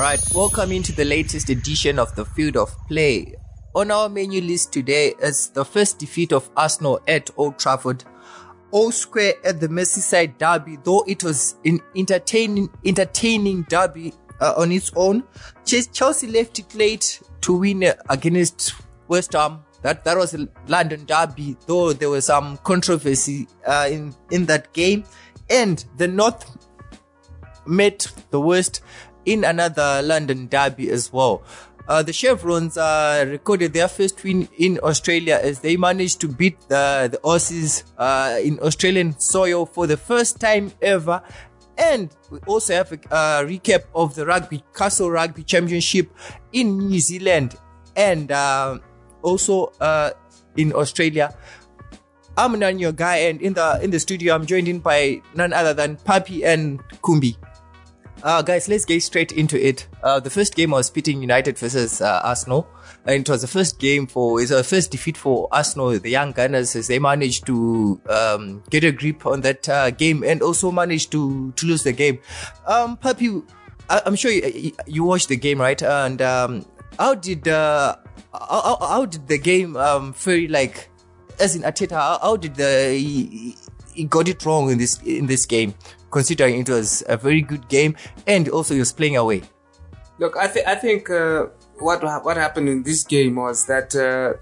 All right, welcome into the latest edition of the Field of Play. On our menu list today is the first defeat of Arsenal at Old Trafford. All square at the Merseyside derby, though it was an entertaining, entertaining derby uh, on its own. Chelsea left it late to win against West Ham. That that was a London derby, though there was some controversy uh, in in that game, and the North met the West in another London derby as well. Uh, the Chevrons uh, recorded their first win in Australia as they managed to beat the, the Aussies uh, in Australian soil for the first time ever. And we also have a recap of the Rugby Castle Rugby Championship in New Zealand and uh, also uh, in Australia. I'm Nan, your guy, and in the in the studio, I'm joined in by none other than Papi and Kumbi. Uh, guys, let's get straight into it. Uh, the first game was Pitting United versus uh, Arsenal. And it was the first game for, it's a first defeat for Arsenal, the young Gunners, as they managed to um, get a grip on that uh, game and also managed to, to lose the game. Um, Papi, I, am sure you, you, watched the game, right? And um, how did uh, how, how, did the game um, feel like? As in Arteta, how, how did the he, he got it wrong in this in this game? Considering it was a very good game and also he was playing away. Look, I, th- I think uh, what what happened in this game was that uh,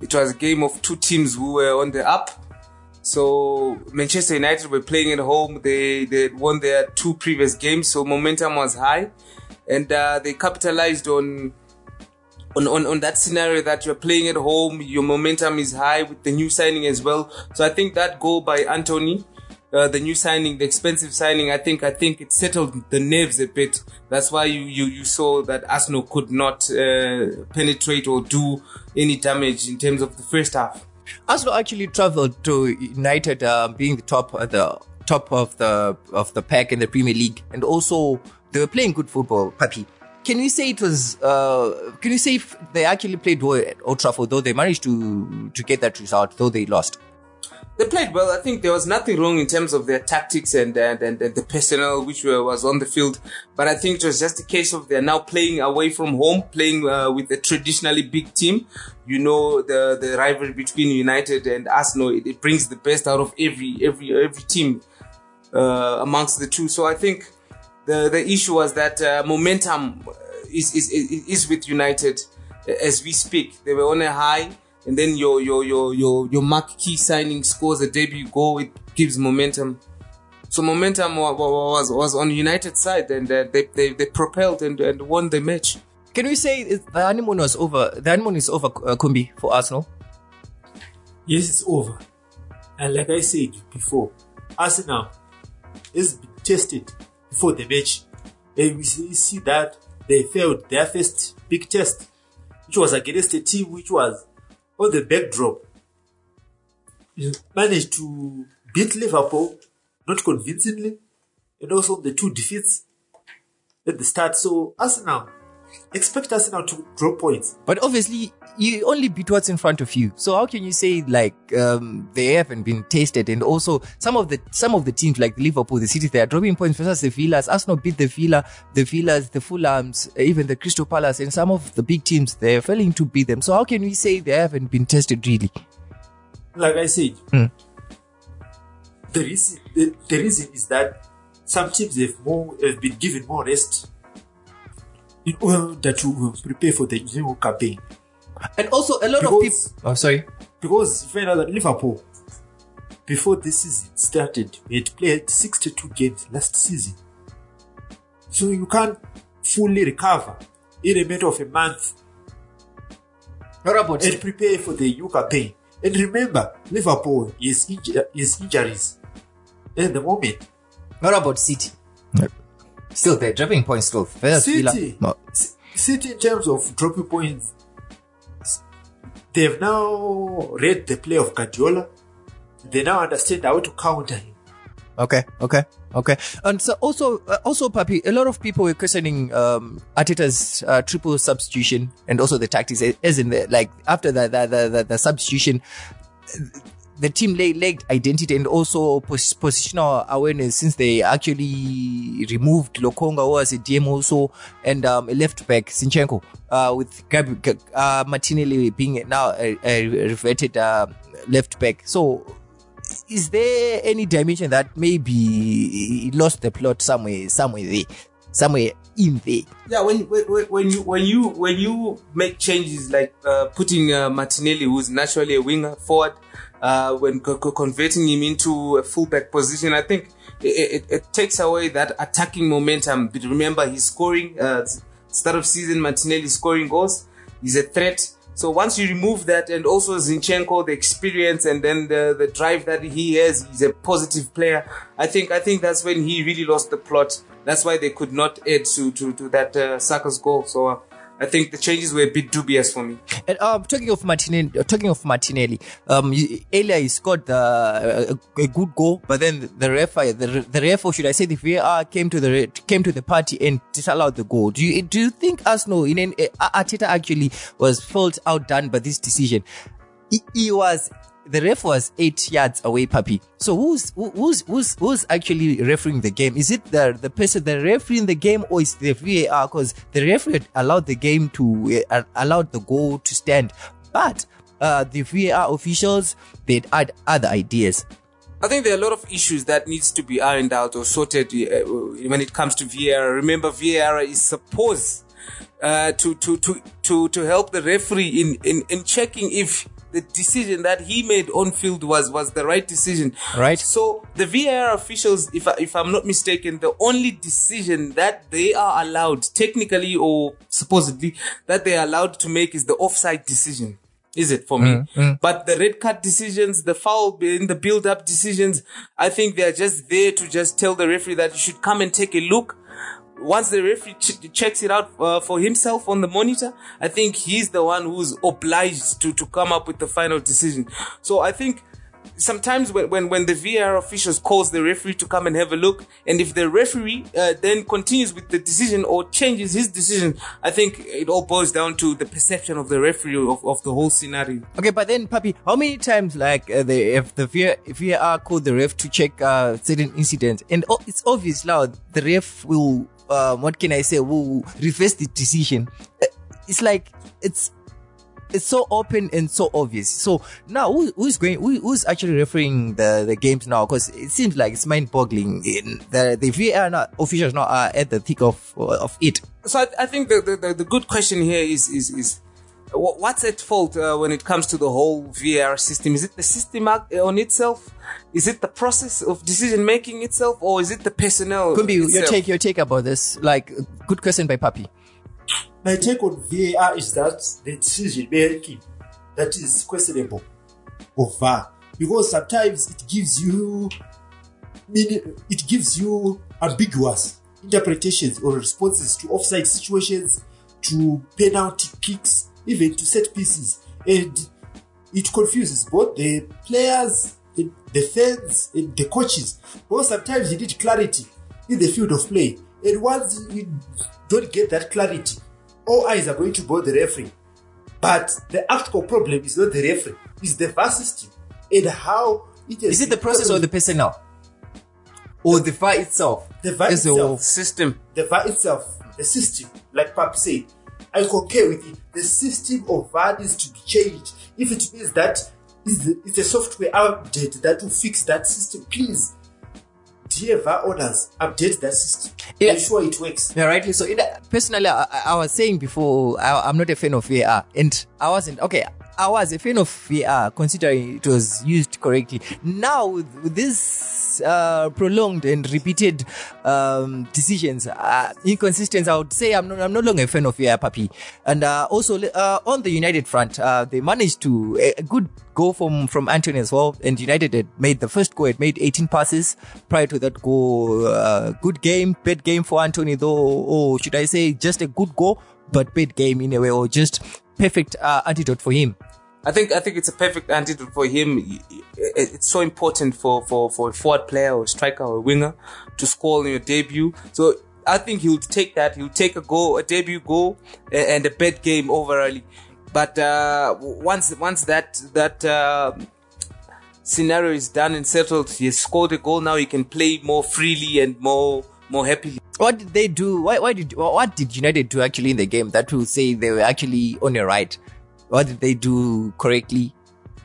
it was a game of two teams who were on the up. So Manchester United were playing at home. They they won their two previous games, so momentum was high, and uh, they capitalized on. On, on, on that scenario that you're playing at home, your momentum is high with the new signing as well. So I think that goal by Antony uh, the new signing, the expensive signing, I think I think it settled the nerves a bit. That's why you you, you saw that Arsenal could not uh, penetrate or do any damage in terms of the first half. Arsenal actually travelled to United, uh, being the top uh, the top of the of the pack in the Premier League, and also they were playing good football. Papi, can you say it was? Uh, can you say they actually played well at Old Trafford, though they managed to to get that result, though they lost? They played well. I think there was nothing wrong in terms of their tactics and and, and, and the personnel which were, was on the field. But I think it was just a case of they're now playing away from home, playing uh, with a traditionally big team. You know the the rivalry between United and Arsenal. It, it brings the best out of every every every team uh, amongst the two. So I think the the issue was that uh, momentum is, is is with United as we speak. They were on a high and then your your your your your marquee signing scores a debut goal, it gives momentum. So momentum was was on United side, and uh, they, they they propelled and, and won the match. Can we say the honeymoon was over? The honeymoon is over, uh, Kumbi, for Arsenal. Yes, it's over. And like I said before, Arsenal is tested before the match. And we see that they failed their first big test, which was against a team which was on the backdrop, you managed to beat Liverpool, not convincingly, and also the two defeats at the start. So Arsenal, expect us Arsenal to drop points. But obviously, you only beat what's in front of you. So how can you say like um, they haven't been tasted? And also some of the some of the teams like Liverpool, the City, they are dropping points versus the Villas. Arsenal beat the Villa, the Villas, the Fulhams, even the Crystal Palace, and some of the big teams they're failing to beat them. So how can we say they haven't been tested really? Like I said, mm. the reason the, the reason is that some teams have more have been given more rest in order to prepare for the new campaign. And also a lot because, of people. Oh, sorry. Because you find out that Liverpool, before this season started, we had played 62 games last season. So you can't fully recover in a matter of a month. What about and prepare for the new campaign. And remember, Liverpool is, inju- is injuries at the moment. What about City? Still, they're dropping points still. City, no. City in terms of dropping points, they've now read the play of Guardiola. They now understand how to counter him. Okay, okay, okay. And so also, uh, also, Papi, a lot of people were questioning um, Arteta's uh, triple substitution and also the tactics, as in the like after the the the, the, the substitution, the team lacked identity and also pos- positional awareness since they actually removed Lokonga who was a DM also and um, a left back Zinchenko uh, with Gabi, G- uh, Martinelli being now a, a reverted uh, left back. So is there any dimension that maybe lost the plot somewhere somewhere there somewhere in there? Yeah, when when, when you when you when you make changes like uh, putting uh, Martinelli, who's naturally a winger, forward, uh, when co- co- converting him into a fullback position, I think it, it, it takes away that attacking momentum. But remember, he's scoring. Uh, start of season, Martinelli scoring goals. He's a threat. So once you remove that, and also Zinchenko, the experience, and then the the drive that he has, he's a positive player. I think I think that's when he really lost the plot. That's why they could not add to to to that uh, Saka's goal. So. Uh, I think the changes were a bit dubious for me. And um, talking of Martinelli, talking of Martinelli, um, earlier he scored the, a, a good goal, but then the ref, uh, the, the ref, or should I say, the VAR came to the came to the party and disallowed the goal. Do you do you think Arsenal in an, Arteta actually was felt outdone by this decision? He, he was. The ref was eight yards away, Papi. So who's who- who's who's who's actually refereeing the game? Is it the the person the refereeing the game, or is the VAR? Because the referee allowed the game to uh, allowed the goal to stand, but uh, the VAR officials they'd had other ideas. I think there are a lot of issues that needs to be ironed out or sorted uh, when it comes to VAR. Remember, VAR is supposed uh, to, to to to to help the referee in, in in checking if the decision that he made on field was was the right decision. Right. So the VAR officials, if I, if I'm not mistaken, the only decision that they are allowed, technically or supposedly, that they are allowed to make is the offside decision. Is it for me? Mm, mm. But the red card decisions, the foul in the build up decisions, I think they're just there to just tell the referee that you should come and take a look. Once the referee ch- checks it out uh, for himself on the monitor, I think he's the one who's obliged to, to come up with the final decision. So I think sometimes when, when, when the VAR officials calls the referee to come and have a look, and if the referee uh, then continues with the decision or changes his decision, I think it all boils down to the perception of the referee of, of the whole scenario. Okay, but then, Papi, how many times, like, uh, the, if the VAR, called the ref to check uh, certain incidents, and oh, it's obvious now the ref will, uh, what can I say, Who reverse the decision. Uh, It's like it's it's so open and so obvious. So now, who, who's going? Who, who's actually refereeing the the games now? Because it seems like it's mind-boggling. The the VAR now, officials now are at the thick of of it. So I, I think the, the, the, good question here is is is what's at fault uh, when it comes to the whole VAR system? Is it the system on itself? Is it the process of decision making itself, or is it the personnel? Kumbi, your itself? take your take about this. Like, good question by Papi. My take on VAR is that the decision making that is questionable of VAR because sometimes it gives you it gives you ambiguous interpretations or responses to offside situations, to penalty kicks, even to set pieces, and it confuses both the players, the, the fans, and the coaches. Because sometimes you need clarity in the field of play, and once you don't get that clarity, all eyes are going to go the referee. But the actual problem is not the referee, it's the VAR system and how it Is Is it the process or the personnel? Or the VAR itself? The VAR itself. system? the VAR itself, the system, like Pap said, I concur with it. The system of VAR needs to be changed. If it means that it's a software update that will fix that system, please, dear VAR owners, update that system. Yeah. Ensure it works. Yeah, rightly so. In, personally, I, I- was saying before, I, I'm not a fan of VAR, and I wasn't. Okay, I was a fan of VAR, considering it was used correctly. Now, with, this uh, prolonged and repeated um, decisions, uh, inconsistency, I would say I'm, not, I'm no longer a fan of VAR, Papi. And uh, also uh, on the United front, uh, they managed to a, good goal from from Antony as well. And United had made the first goal, it made 18 passes prior to that goal. Uh, good game, bad game for Antony though, or should I say just a good goal, but bad game in a way, or just perfect uh, antidote for him. I think I think it's a perfect antidote for him. It's so important for for for a forward player or striker or winger to score in your debut. So I think he'll take that. He'll take a goal, a debut goal, and a bad game overall. But uh, once once that that uh, scenario is done and settled. He scored a goal. Now he can play more freely and more more happily. What did they do? Why, why did what did United do actually in the game that will say they were actually on the right? What did they do correctly?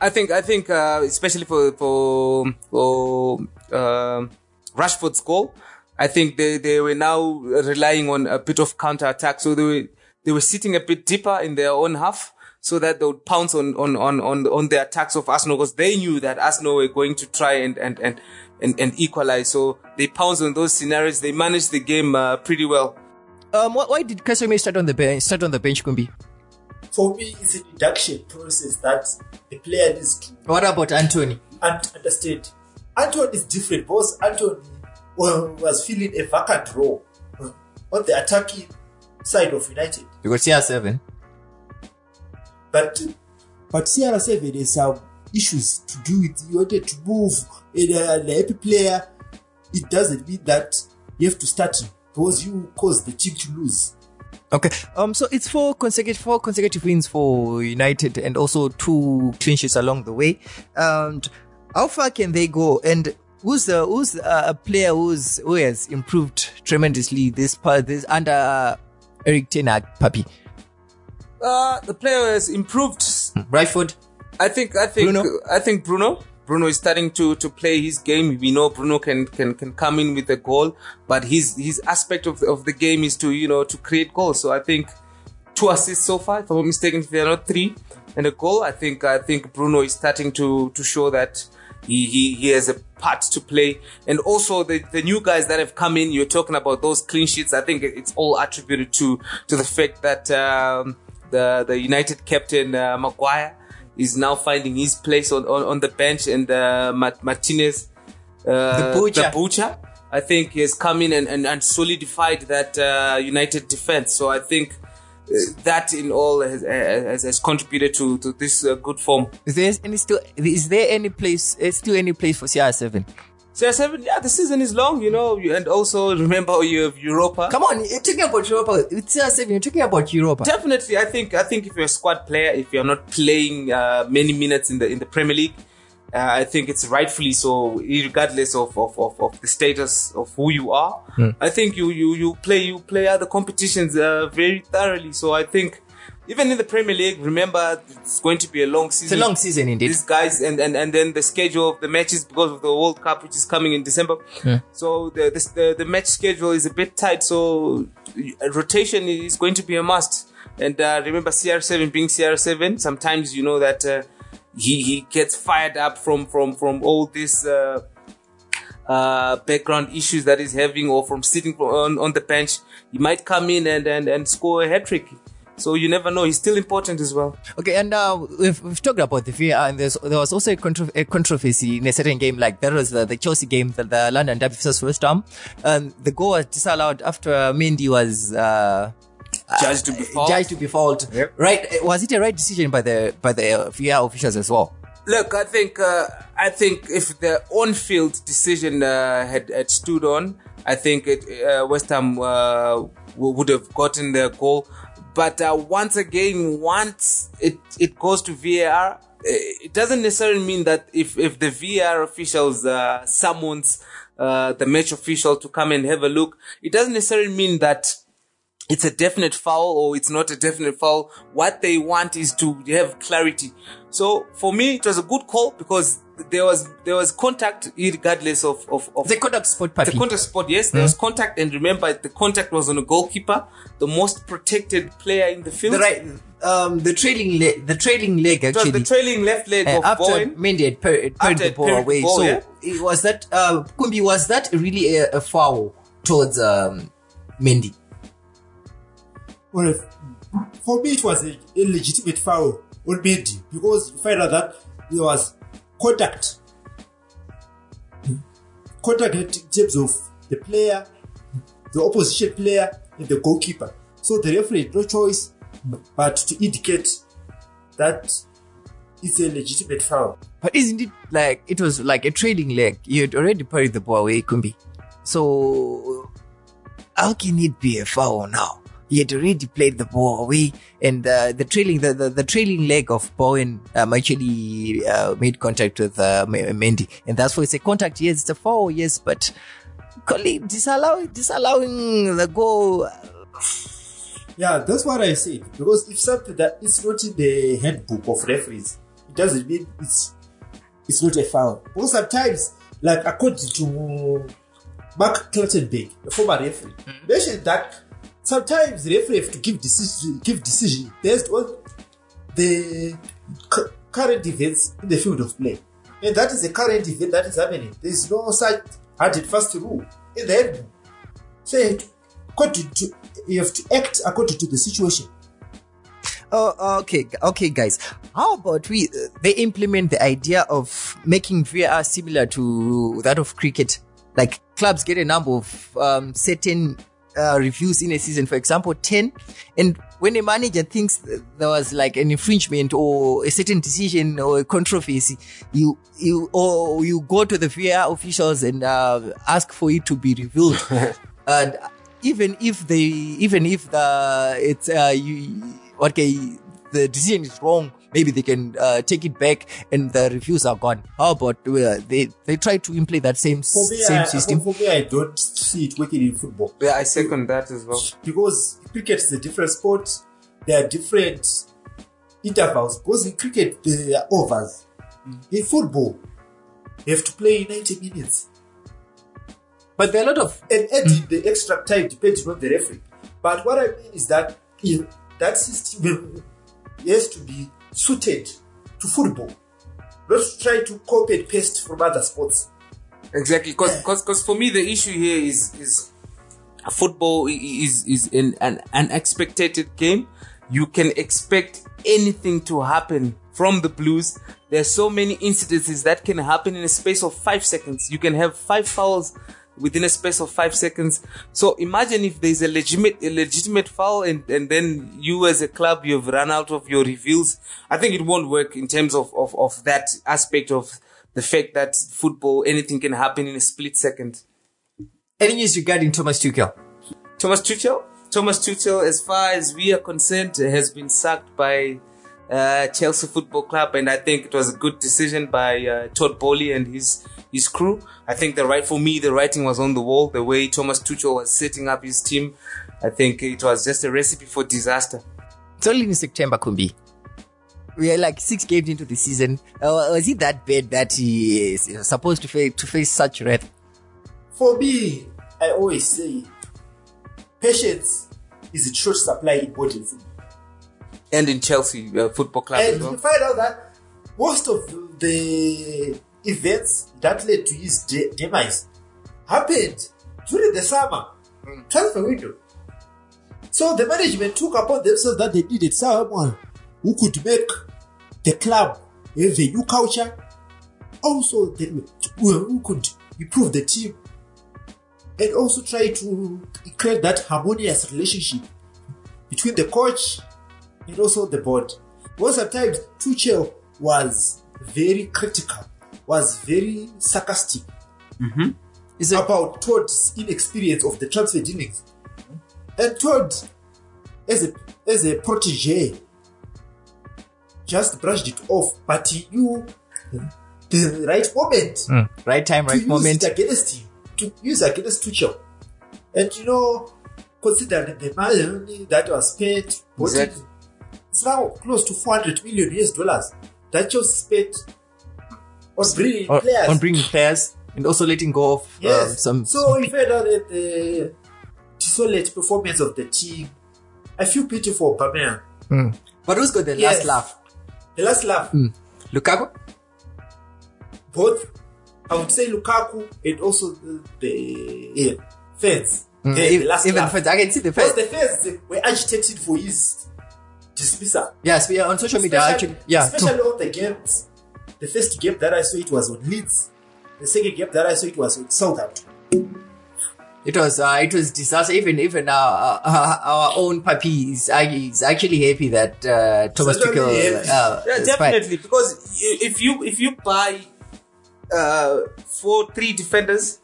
I think I think uh, especially for for for um Rashford's goal, I think they, they were now relying on a bit of counter attack. So they were they were sitting a bit deeper in their own half so that they would pounce on on on on, on the attacks of Arsenal because they knew that Arsenal were going to try and and and and, and equalize. So they pounce on those scenarios. They manage the game uh, pretty well. Um, why, why did Casemiro start on the bench? Start on the bench, Kumbi. For me, it's a deduction process that the player needs to What about Antony? un- understand. Anton is different because Anton was filling a vacant role on the attacking side of United. Because CR7. But but CR7 has some issues to do with you wanted to move and uh, the happy player. It doesn't mean that you have to start because you cause the team to lose. Okay. Um. So it's four consecutive four consecutive wins for United, and also two clinches along the way. And how far can they go? And who's the who's uh, a player who's who has improved tremendously this part this under uh, Erik Ten Hag, Papi Uh, the player has improved Rashford. I think I think Bruno? I think Bruno Bruno is starting to to play his game. We know Bruno can can can come in with a goal, but his his aspect of the, of the game is to you know to create goals. So I think two assists so far, if I'm not mistaken, if they're not three, and a goal. I think I think Bruno is starting to to show that. He, he, he has a part to play. And also the, the new guys that have come in, you're talking about those clean sheets. I think it's all attributed to, to the fact that, um, the, the United captain, uh, Maguire is now finding his place on, on, on the bench and, uh, Mart- Martinez, uh, The butcher. the butcher, I think he has come in and, and, and solidified that, uh, United defense. So I think, uh, that in all has, has, has contributed to, to this uh, good form. Is there any still? Is there any place? Is still any place for CR7? CR7, yeah, the season is long, you know, and also remember you have Europa. Come on, you're talking about Europa. It's CR7. You're talking about Europa. Definitely, I think I think if you're a squad player, if you're not playing uh, many minutes in the in the Premier League, uh, I think it's rightfully so, regardless of of, of, of the status of who you are. I think you you you play you play other competitions uh, very thoroughly. So I think even in the Premier League, remember it's going to be a long season. It's a long season indeed. these guys and, and and then the schedule of the matches because of the World Cup which is coming in December. So the, the the the match schedule is a bit tight. So uh, rotation is going to be a must. And uh, remember CR7 being CR7, sometimes you know that uh, he he gets fired up from from from all this. Uh, uh, background issues that he's having or from sitting on, on the bench, he might come in and, and, and score a hat trick. So you never know. He's still important as well. Okay, and uh, we've, we've talked about the VAR, and there's, there was also a, contro- a controversy in a certain game, like that was the, the Chelsea game, the, the London Derby versus West Ham. Um, the goal was disallowed after Mendy was uh, Judged to be fouled. judged to be fault. Right? Was it a right decision by the by the uh, VAR officials as well? Look, I think uh, I think if the on-field decision uh, had, had stood on, I think it, uh, West Ham uh, w- would have gotten their goal. But uh, once again, once it it goes to VAR, eh, it doesn't necessarily mean that if if the VAR officials uh, summons uh, the match official to come and have a look, it doesn't necessarily mean that it's a definite foul or it's not a definite foul. What they want is to have clarity. So for me, it was a good call because there was there was contact regardless of of, of The contact spot, the contact spot. Yes, there was contact, and remember the contact was on a goalkeeper, the most protected player in the field. the right, um, the trailing leg, the trailing leg actually. the trailing left leg Uh, of after Bowen. Mendy had par- had parried After the ball away, ball, so yeah. it was that uh, Kumbi was that really a, a foul towards um, Mendy? Well, for me, it was a, a legitimate foul on Mendy because you find out that there was contact. Contact in terms of the player, the opposition player, and the goalkeeper. So the referee no choice but to indicate that it's a legitimate foul. But isn't it like it was like a trading leg? You had already parried the ball away, Kumbi. So how can it be a foul now? He had already played the ball away, and uh, the trailing the, the, the trailing leg of Bowen um, actually uh, made contact with uh, Mendy, and that's why it's a contact. Yes, it's a foul. Yes, but colleague disallowing disallowing the goal. Yeah, that's what I said. Because if something that is not in the handbook of referees, it doesn't mean it's it's not a foul. Because sometimes, like according to Mark Clattenburg, the former referee, mentioned that sometimes referee have to give decision give decision based on the cu- current events in the field of play. And that is the current event that is happening. There is no such hard and fast rule in the handbook. So you have to, according to, you have to act according to the situation. Oh, okay, okay, guys. How about we? Uh, they implement the idea of making VAR similar to that of cricket. Like clubs get a number of um, certain uh, reviews in a season, for example, ten, and when a manager thinks th- there was like an infringement or a certain decision or a controversy, you you or you go to the VAR officials and uh, ask for it to be reviewed, and even if they even if the it's uh you okay the decision is wrong maybe they can uh, take it back and the reviews are gone how about uh, they they try to implement that same For me, same I, system For me, I don't see it working in football Yeah, I second that as well. because cricket is a different sport. There are different intervals. Because in cricket, there are overs. In football, you have to play 90 minutes. but there are a lot of and adding the extra time depends on the referee. But what I mean is that you- that system has to be suited to football, not to try to copy and paste from other sports. Exactly, because because for me the issue here is is football is is an an unexpected game. You can expect anything to happen from the Blues. There's so many incidences that can happen in a space of five seconds. You can have five fouls within a space of five seconds. So imagine if there's a legitimate a legitimate foul and, and then you as a club you've run out of your reveals. I think it won't work in terms of, of, of that aspect of the fact that football anything can happen in a split second. any news regarding Thomas Tuchel Thomas Tuchel, Thomas Tuchel, as far as we are concerned, has been sacked by uh, Chelsea Football Club, and I think it was a good decision by uh, Todd Boehly and his his crew. I think the right for me, the writing was on the wall. The way Thomas Tuchel was setting up his team, I think it was just a recipe for disaster. it's only in September Kumbi we are like six games into the season uh, was it that bad that he is supposed to face to face such wrath For me, I always say patience is a short supply in modern football. And in Chelsea uh, Football Club And as well. you find out that most of the events that led to his de- demise happened during the summer hmm. transfer window. So the management took upon themselves that they needed someone who could make the club have a new culture, also the, who could improve the team, and also try to create that harmonious relationship between the coach and also the board. Because sometimes Tuchel was very critical, was very sarcastic mm-hmm. is it about Todd's inexperience of the transfer dealings. Mm-hmm. And Todd, as a as a protege, just brushed it off, but he knew the right moment mm. right time to right use moment it against him, to use against Tuchel. And you know, considering the money that was spent, what Exactly. it's now close to 400 million US dollars that just spent on bringing on, players. on bringing players and also letting go of um, some so we find out that uh, the desolate performance of the team. I feel pity for Aubameyang. Hmm. but who's got the Yes. last laugh The last laugh, hmm. Lukaku both I would say Lukaku and also the, the yeah, fans. Hmm. The, the even, last even laugh. fans, I can see the Because fans the fans were agitated for his dismissal. yes we are on social media Especially, actually yeah especially on the games. The first game that I saw it was on Leeds. The second game that I saw it was on Southampton. it was uh, it was disaster even even our our, our own Papi is, uh, is actually happy that uh, Thomas Certainly Tuchel happy. uh, Yeah, definitely. Because if you if you buy uh, four three defenders,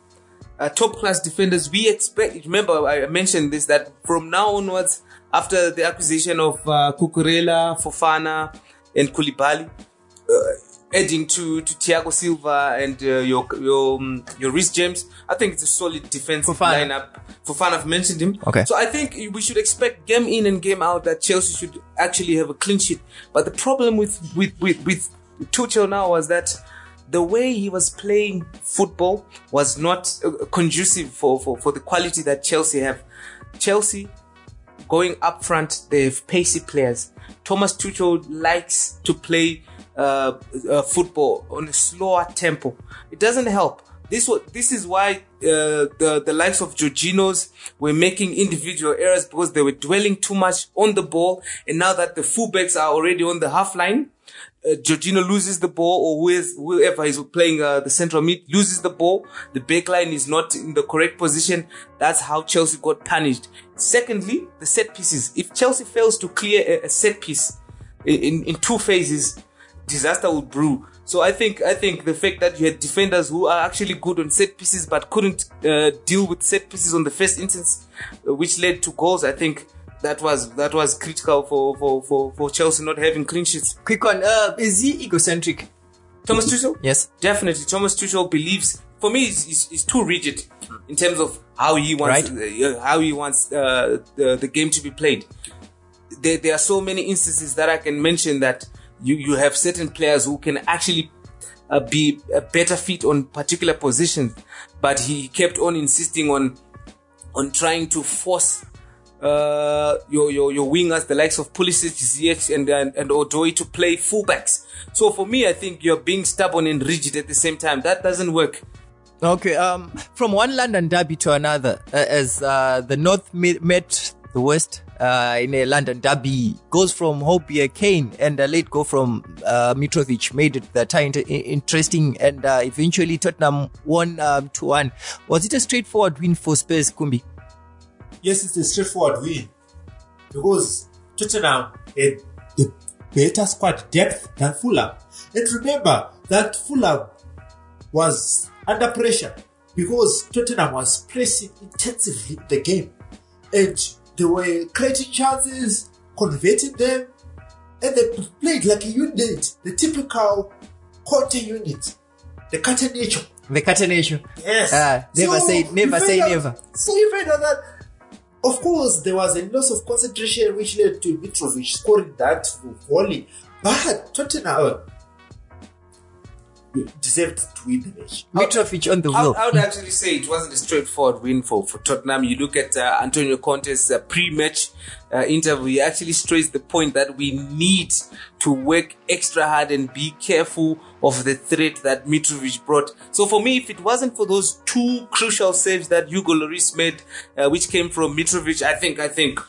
uh, top class defenders, we expect. Remember, I mentioned this that from now onwards, after the acquisition of uh, Cucurella, Fofana, and Koulibaly, uh, adding to to Thiago Silva and uh, your your um, your Reece James, I think it's a solid defensive Fofana. lineup. Fofana, I've mentioned him. Okay. So I think we should expect game in and game out that Chelsea should actually have a clean sheet. But the problem with with with, with Tuchel now was that the way he was playing football was not uh, conducive for, for, for the quality that Chelsea have. Chelsea going up front, they have pacey players. Thomas Tuchel likes to play uh, uh, football on a slower tempo. It doesn't help. This this is why uh, the the likes of Jorginho's were making individual errors because they were dwelling too much on the ball. And now that the fullbacks are already on the half line, uh, Jorginho loses the ball, or whoever is playing uh, the central mid loses the ball. The back line is not in the correct position. That's how Chelsea got punished. Secondly, the set pieces. If Chelsea fails to clear a, a set piece in, in two phases, disaster would brew. So I think I think the fact that you had defenders who are actually good on set pieces but couldn't uh, deal with set pieces on the first instance, uh, which led to goals. I think that was that was critical for for for, for Chelsea not having clean sheets. Quick one. Uh, is he egocentric? Thomas Tuchel. Yes. Definitely, Thomas Tuchel believes. For me, he's, he's, too rigid in terms of how he wants uh, how he wants uh, the, the game to be played. There, there are so many instances that I can mention that you you have certain players who can actually uh, be a better fit on particular positions, but he kept on insisting on on trying to force uh, your, your your wingers, the likes of Pulisic, Ziyech, and and, and Odoi to play fullbacks. So for me, I think you're being stubborn and rigid at the same time. That doesn't work. Okay. Um, from one London derby to another, uh, as uh, the North met the West uh, in a London derby, goes from Hobie Kane and a late goal from uh, Mitrovic made it the tie inter- interesting, and uh, eventually Tottenham won um, two one. Was it a straightforward win for Spurs, Kumbi? yes, it's a straightforward win because Tottenham had the better squad depth than Fulham. And remember that Fulham was under pressure because Tottenham was pressing intensively in the game and they were creating chances, converting them, and they played like a unit, the typical quarter unit, the catenation. The catenation. Yes. Ah, never say- never say find out- never. So you find out that, of course, there was a loss of concentration which led to Mitrovic scoring that volley. But Tottenham deserved to win the match. Mitrovic on the I, wheel. I would actually say it wasn't a straightforward win for, for Tottenham. You look at uh, Antonio Conte's uh, pre-match uh, interview. He actually stressed the point that we need to work extra hard and be careful of the threat that Mitrovic brought. So for me, if it wasn't for those two crucial saves that Hugo Lloris made, uh, which came from Mitrovic, I think I think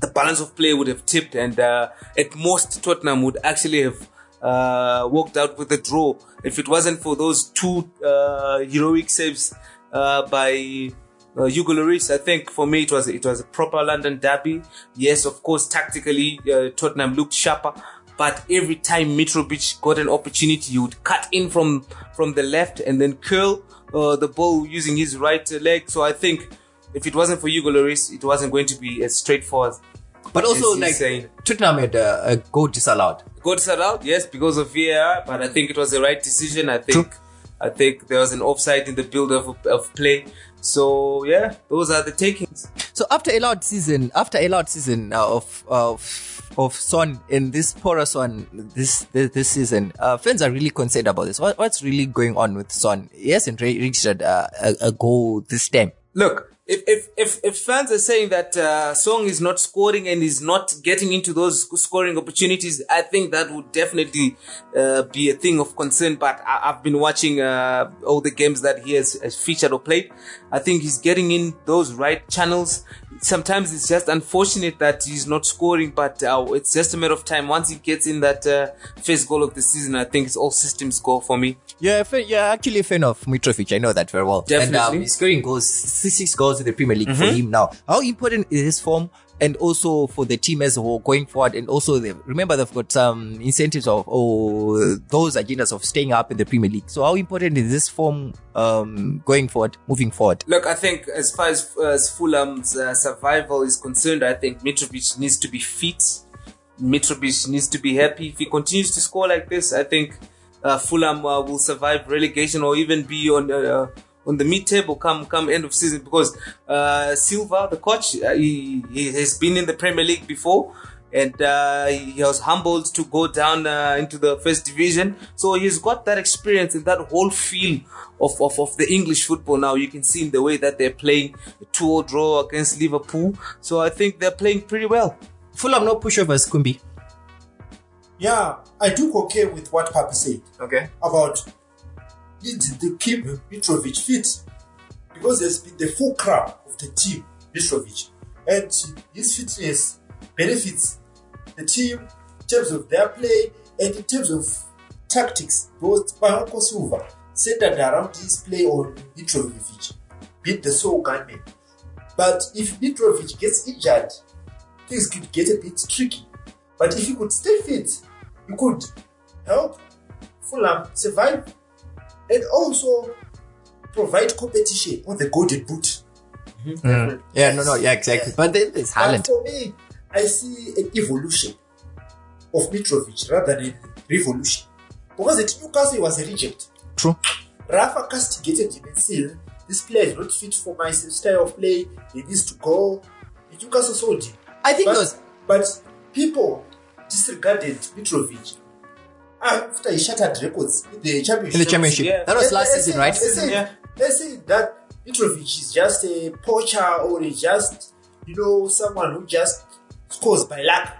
the balance of play would have tipped, and uh, at most Tottenham would actually have uh, walked out with a draw if it wasn't for those two uh, heroic saves uh, by uh, Hugo Lloris. I think for me it was it was a proper London derby. Yes, of course, tactically uh, Tottenham looked sharper. But every time Mitrovic got an opportunity, he would cut in from from the left and then curl uh, the ball using his right leg. So I think if it wasn't for Hugo Lloris, it wasn't going to be as straightforward. But also, like, saying. Tottenham had a, a goal disallowed. Set out, yes, because of VAR, but I think it was the right decision. I think, True. I think there was an offside in the build of, of play. So yeah, those are the takings. So after a loud season, after a loud season uh, of of of Son in this porous Son this this, this season, uh, fans are really concerned about this. What, what's really going on with Son? He hasn't re- reached a, a, a goal this time. Look, if if if, if fans are saying that uh, Song is not scoring and is not getting into those scoring opportunities, I think that would definitely uh, be a thing of concern. But I, I've been watching uh, all the games that he has, has featured or played. I think he's getting in those right channels. Sometimes it's just unfortunate that he's not scoring, but uh, it's just a matter of time. Once he gets in that uh, first goal of the season, I think it's all systems go for me. Yeah, yeah, actually a fan of Mitrovic. I know that very well. And um, Definitely. he's scoring goals, six, six goals goals in the Premier League for him now. How important is his form and also for the team as a whole going forward? And also, they, remember they've got some incentives of or those agendas of staying up in the Premier League. So how important is this form um, going forward, moving forward? Look, I think as far as, as Fulham's uh, survival is concerned, I think Mitrovic needs to be fit. Mitrovic needs to be happy. If he continues to score like this, I think uh, Fulham uh, will survive relegation or even be on uh, on the mid table come come end of season because uh, Silva, the coach, uh, he, he has been in the Premier League before. And uh, he was humbled to go down uh, into the first division, so he's got that experience and that whole feel of, of, of the English football. Now you can see in the way that they're playing a 2 draw against Liverpool. So I think they're playing pretty well. Fulham no pushovers, Kumbi. Yeah, I do okay with what Papi said Okay. about need to keep Mitrovic fit because there's been the fulcrum of the team, Mitrovic, and his fitness benefits the team in terms of their play and in terms of tactics. Both Marco Silva centered around his play on Mitrovic, beat the sole gunman. But if Mitrovic gets injured, things could get a bit tricky. But if he could stay fit, he could help Fulham survive and also provide competition on the golden boot. Mm-hmm. Yeah, no, no, yeah, exactly. But then there's But Haaland. for me, I see an evolution of Mitrovic rather than a revolution. Because at Newcastle, he was a reject. True. Rafa castigated him and said, This player is not fit for my style of play. He needs to go. And Newcastle sold him. I think But, it was but people disregarded Mitrovic after he shattered records in the championship. in the championship. Yeah. That was last they season, say- right? They say, Yeah. they say that Mitrovic is just a poacher or is just, you know, someone who just scores by luck.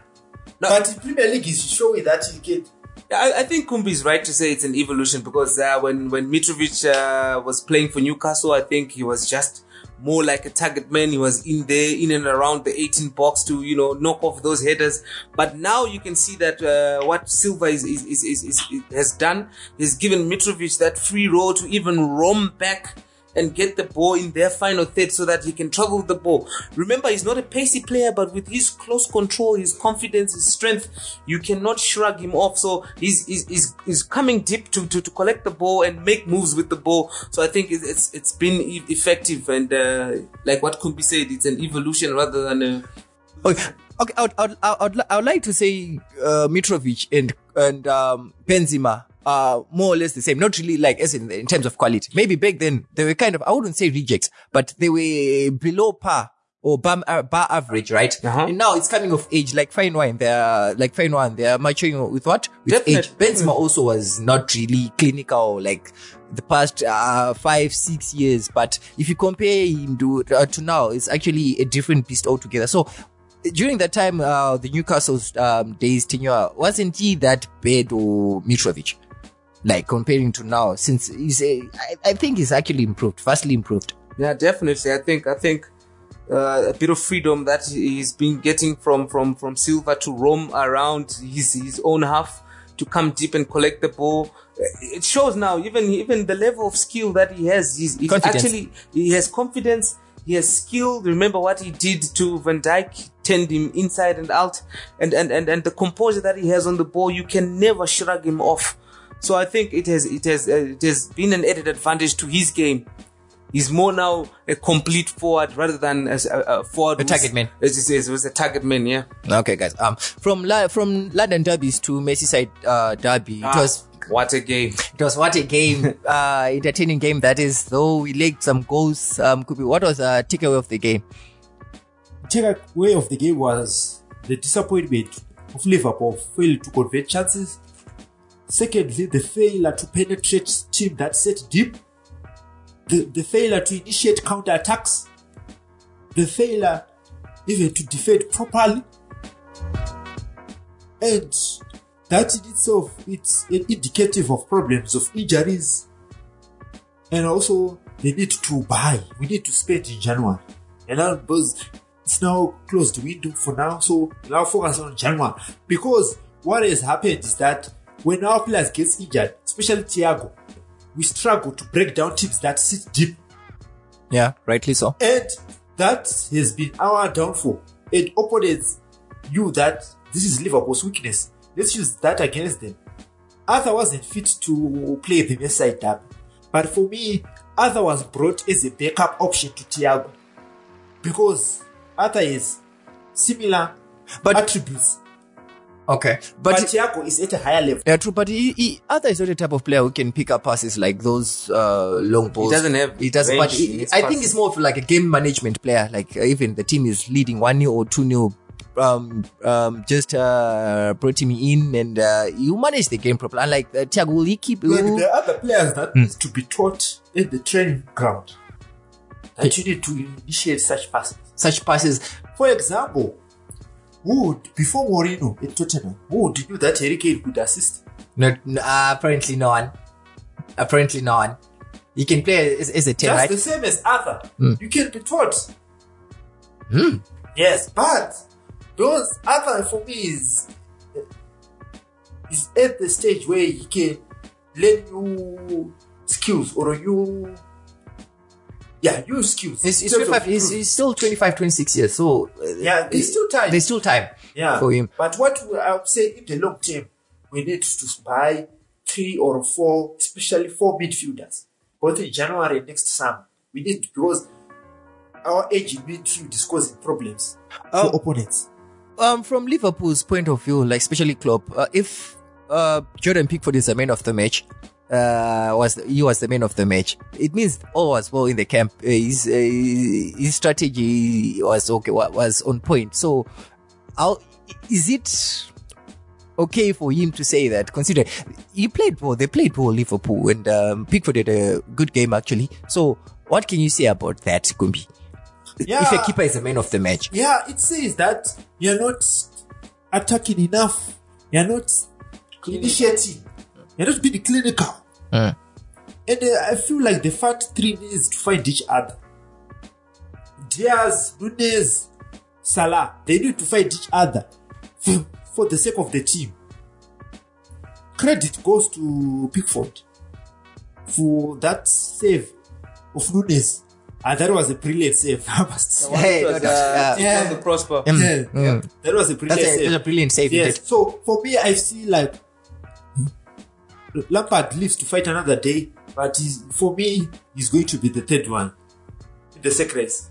No. But in Premier League is showing that he can. I, I think Kumbi is right to say it's an evolution because uh, when when Mitrovic uh, was playing for Newcastle, I think he was just more like a target man. He was in there, in and around the 18 box to you know knock off those headers. But now you can see that uh, what Silva is, is, is, is, has done is given Mitrovic that free role to even roam back and get the ball in their final third so that he can travel the ball. Remember, he's not a pacey player, but with his close control, his confidence, his strength, you cannot shrug him off. So he's he's, he's, he's coming deep to, to, to collect the ball and make moves with the ball. So I think it's it's, been effective and uh, like what could be said, it's an evolution rather than a Okay, okay. I would, I would, I would, I would like to say uh, Mitrovic and and um, Benzema are more or less the same. Not really like as in in terms of quality. Maybe back then they were kind of I wouldn't say rejects, but they were below par or bar, uh, bar average, right? Uh-huh. And now it's coming of age, like fine wine. They're like fine wine. They're maturing with what? With Definitely. age. Benzema also was not really clinical, like the past uh, five, six years. But if you compare him to uh, to now, it's actually a different beast altogether. So during that time, uh, the Newcastle's um, days tenure wasn't he that bad or Mitrovic? Like comparing to now, since he's a, I, I think he's actually improved, vastly improved. Yeah, definitely. I think I think uh, a bit of freedom that he's been getting from from from Silva to roam around his his own half to come deep and collect the ball. It shows now even even the level of skill that he has. He's, he's actually he has confidence. He has skill. Remember what he did to Van Dijk, turned him inside and out, and and and and the composure that he has on the ball. You can never shrug him off. So I think it has it has uh, it has been an added advantage to his game. He's more now a complete forward rather than a, a forward. A target man. As he says, it was a target man. Yeah. Okay, guys. Um, from La- from London derbies to Merseyside uh, derby, it was what a game. it was what a game, uh, entertaining game that is. Though we lacked some goals. Um, could be what was a takeaway of the game? Takeaway of the game was the disappointment of Liverpool failed to convert chances. Secondly, the failure to penetrate team that set deep. The, the failure to initiate counterattacks. The failure even to defend properly. And that in itself, it's indicative of problems of injuries. And also, they need to buy. We need to spend in January. And now, because it's now closed window for now, so now focus on January. Because what has happened is that when our players get injured, especially Thiago, we struggle to break down teams that sit deep. Yeah, rightly so. And that has been our downfall. And opponents knew that this is Liverpool's weakness. Let's use that against them. Arthur wasn't fit to play the Merseyside derby. But for me, Arthur was brought as a backup option to Thiago. Because Arthur is similar But- attributes. Okay, But, but, Thiago is at a higher level. yeah, true. But he, he, Arthur is not a type of player who can pick up passes like those uh, long balls. doesn't have He doesn't. But he- in his I think passes. he's more of like a game management player. Like uh, even the team is leading one 0 or two 0 um, um, just uh, brought him in and uh, you manage the game properly. Unlike uh, Thiago, will he keep? But will- the other players that needs to be taught in the training ground. That you need to initiate such passes. such passes. For example, who would, before Mourinho at Tottenham, who would knew that Harry Kane could assist? Not, uh, apparently no one. Apparently no one. He can play as, as a ten, That's right? the same as Arthur. You can be taught. Yes, but those Arthur for me is is at the stage where he can learn new skills or new yeah new skills. He's, he's, in terms of 25, he's, he's still 25, 26 years. So uh, yeah, there's still time. there's still time yeah. for him. But what I would say in the long term, we need to buy three or four, especially four midfielders, both in January and next summer. We need to because our age in midfield is causing problems Oh. for opponents. Um, from Liverpool's point of view, like especially Klopp, uh, if uh, Jordan Pickford is the man of the match, uh, was he was the man of the match. It means all was well in the camp. Uh, his uh, his strategy was okay, was on point. So, how is it okay for him to say that? Consider he played well. They played well, Liverpool, and um, Pickford did a good game actually. So, what can you say about that, Gumbi? If a keeper is the man of the match, Yeah, it says that you're not attacking enough. You're not initiating. You're not being clinical. And uh, I feel like the front three needs to find each other. Diaz, Nunez, Salah, they need to find each other for, for the sake of the team. Credit goes to Pickford for that save of Nunez. And that was a brilliant save, I must say. Hey, was, doubt. uh, Yeah. the prosper. Yeah, Mm, yeah. mm. That was a brilliant That's a, save. that's a brilliant save. yes. So for me, I see like Lampard lives to fight another day, but he's, for me, he's going to be the third one the race.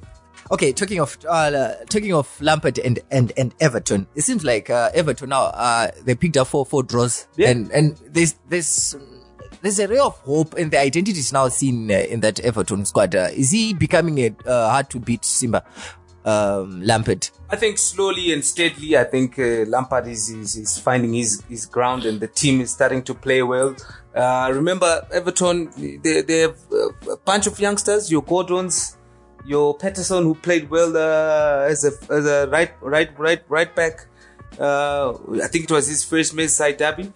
Okay, talking of uh, talking of Lampard and and and Everton, it seems like uh, Everton now uh, they picked up four four draws, Yeah. and and there's there's there's a ray of hope, and the identity is now seen uh, in that Everton squad. Uh, is he becoming a uh, hard to beat Simba um, Lampard? I think slowly and steadily, I think uh, Lampard is, is is finding his his ground, and the team is starting to play well. Uh, remember, Everton, they they have a bunch of youngsters. Your Gordons, your Patterson, who played well uh, as a as a right right right right back. Uh, I think it was his first Merseyside derby,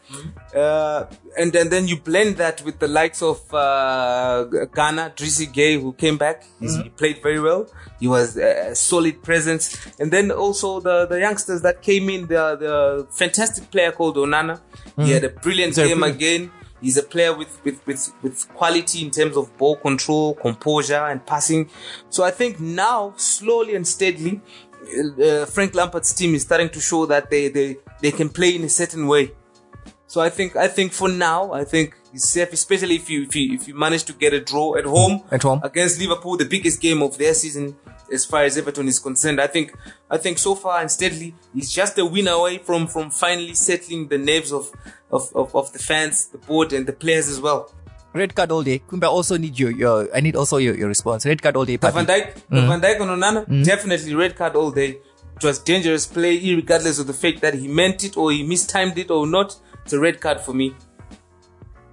uh, and then then you blend that with the likes of uh, Ghana, Idrissa Gueye, who came back. He's, He played very well. He was a solid presence, and then also the the youngsters that came in. The the fantastic player called Onana. He had a brilliant game brilliant. again. He's a player with, with, with, with quality in terms of ball control, composure, and passing. So I think now, slowly and steadily, uh, Frank Lampard's team is starting to show that they, they, they can play in a certain way. So I think I think for now I think it's safe, especially if you if you if you manage to get a draw at home At home. against Liverpool, the biggest game of their season as far as Everton is concerned. I think I think so far and steadily he's just a win away from from finally settling the nerves of of, of, of the fans, the board, and the players as well. Red card all day. Kumba also need your your. I need also your, your response. Red card all day. Van Dijk, the mm. Van Dijk on Onana, mm. definitely red card all day. It was dangerous play, regardless of the fact that he meant it or he mistimed it or not. It's a red card for me.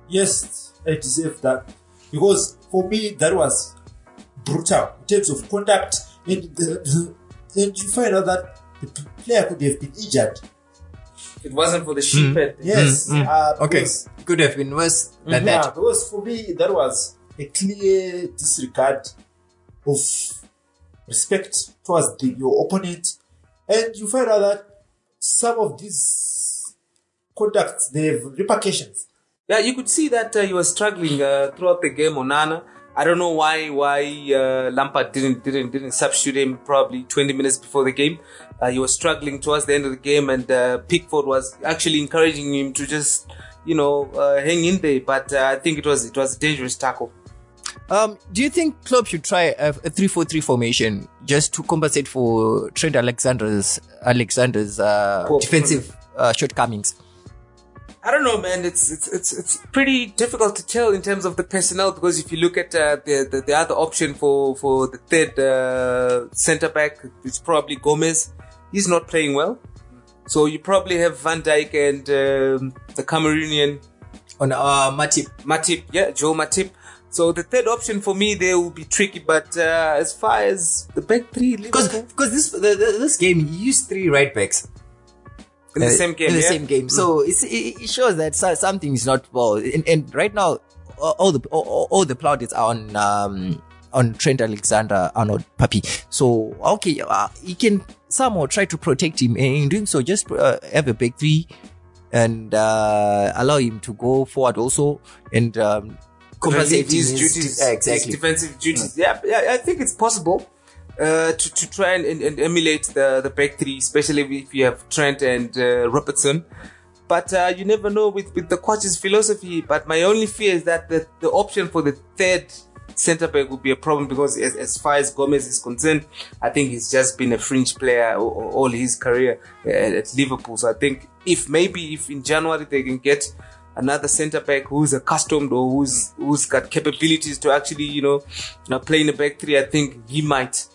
Yes, I deserve that because for me that was brutal in terms of conduct, and the, and you find out that the player could have been injured. It wasn't for the sheep head. Yes, uh, Okay, because- could have been worse than yeah, that. because for me that was a clear disregard of respect towards the, your opponent, and you find out that some of these conducts they have repercussions. Yeah, you could see that uh, he was struggling uh, throughout the game, Onana. I don't know why why uh, Lampard didn't didn't didn't substitute him probably 20 minutes before the game. Uh, he was struggling towards the end of the game, and uh, Pickford was actually encouraging him to just you know uh, hang in there. But uh, I think it was it was a dangerous tackle. Um, do you think Klopp should try a, a 3-4-3 formation just to compensate for Trent Alexander's Alexander's uh, defensive uh, shortcomings? I don't know, man. It's it's it's it's pretty difficult to tell in terms of the personnel because if you look at uh, the, the the other option for for the third uh, centre back, it's probably Gomez. He's not playing well, so you probably have Van Dijk and um, the Cameroonian On uh, Matip. Matip. Yeah, Joe Matip. So the third option for me there will be tricky, but uh, as far as the back three, Because because this the, the, this game used three right backs in the Uh, same game, in the yeah? same game. So it's, it, it shows that something is not well. And, and right now, all the all, all- all the plaudits are on um on Trent Alexander Arnold Papi. So okay, uh, he can somehow try to protect him. And in doing so, just uh, have a big three and uh, allow him to go forward also and um, compensate his his- duties, his exactly. defensive duties. Yeah, yeah, I think it's possible uh, to to try and, and, and emulate the the back three, especially if you have Trent and uh, Robertson. But uh, you never know with with the coach's philosophy. But my only fear is that the the option for the third centre back would be a problem because as, as far as Gomez is concerned, I think he's just been a fringe player all, all his career at, at Liverpool. So I think if maybe if in January they can get another centre back who's accustomed or who's who's got capabilities to actually you know, know play in the back three, I think he might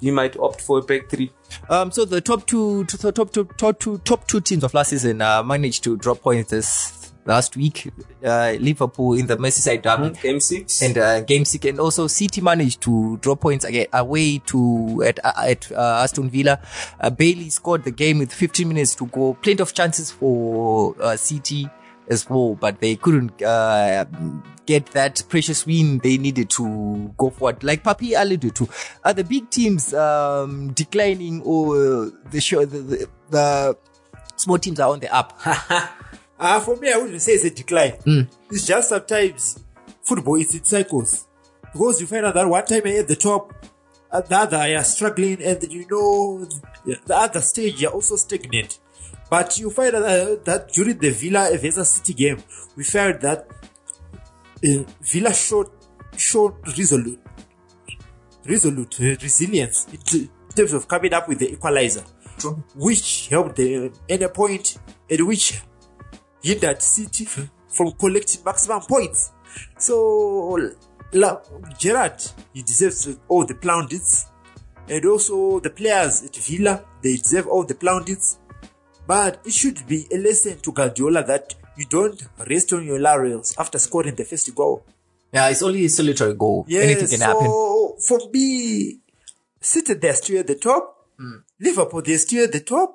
he might opt for a back three. Um, so the top two, top two, top two, top two teams of last season uh, managed to drop points this last week. Uh, Liverpool in the Merseyside derby. Game six. And uh, game six, and also City managed to draw points again away to at uh, at uh, Aston Villa. Uh, Bailey scored the game with 15 minutes to go. Plenty of chances for uh, City as well, but they couldn't uh, get that precious win they needed to go forward. Like Papi alluded to, are the big teams um, declining or the show the, the, the small teams are on the up? Uh, for me, I wouldn't say it's a decline. It's just sometimes football is in cycles. Because you find out that one time you're at the top, and the other you're struggling, and you know the other stage you're also stagnant. But you find out that, that during the Villa versus City game, we found that uh, Villa showed showed resolute, resolute uh, resilience in in terms of coming up with the equalizer, which helped them at a point at which hindered City from collecting maximum points. So, La- Gerrard, he deserves all the plaudits. And also the players at Villa, they deserve all the plaudits. But it should be a lesson to Guardiola that you don't rest on your laurels after scoring the first goal. Yeah, it's only a solitary goal. Yeah, Anything can happen. so for me, City they're still at the top. Hmm. Liverpool they're still at the top.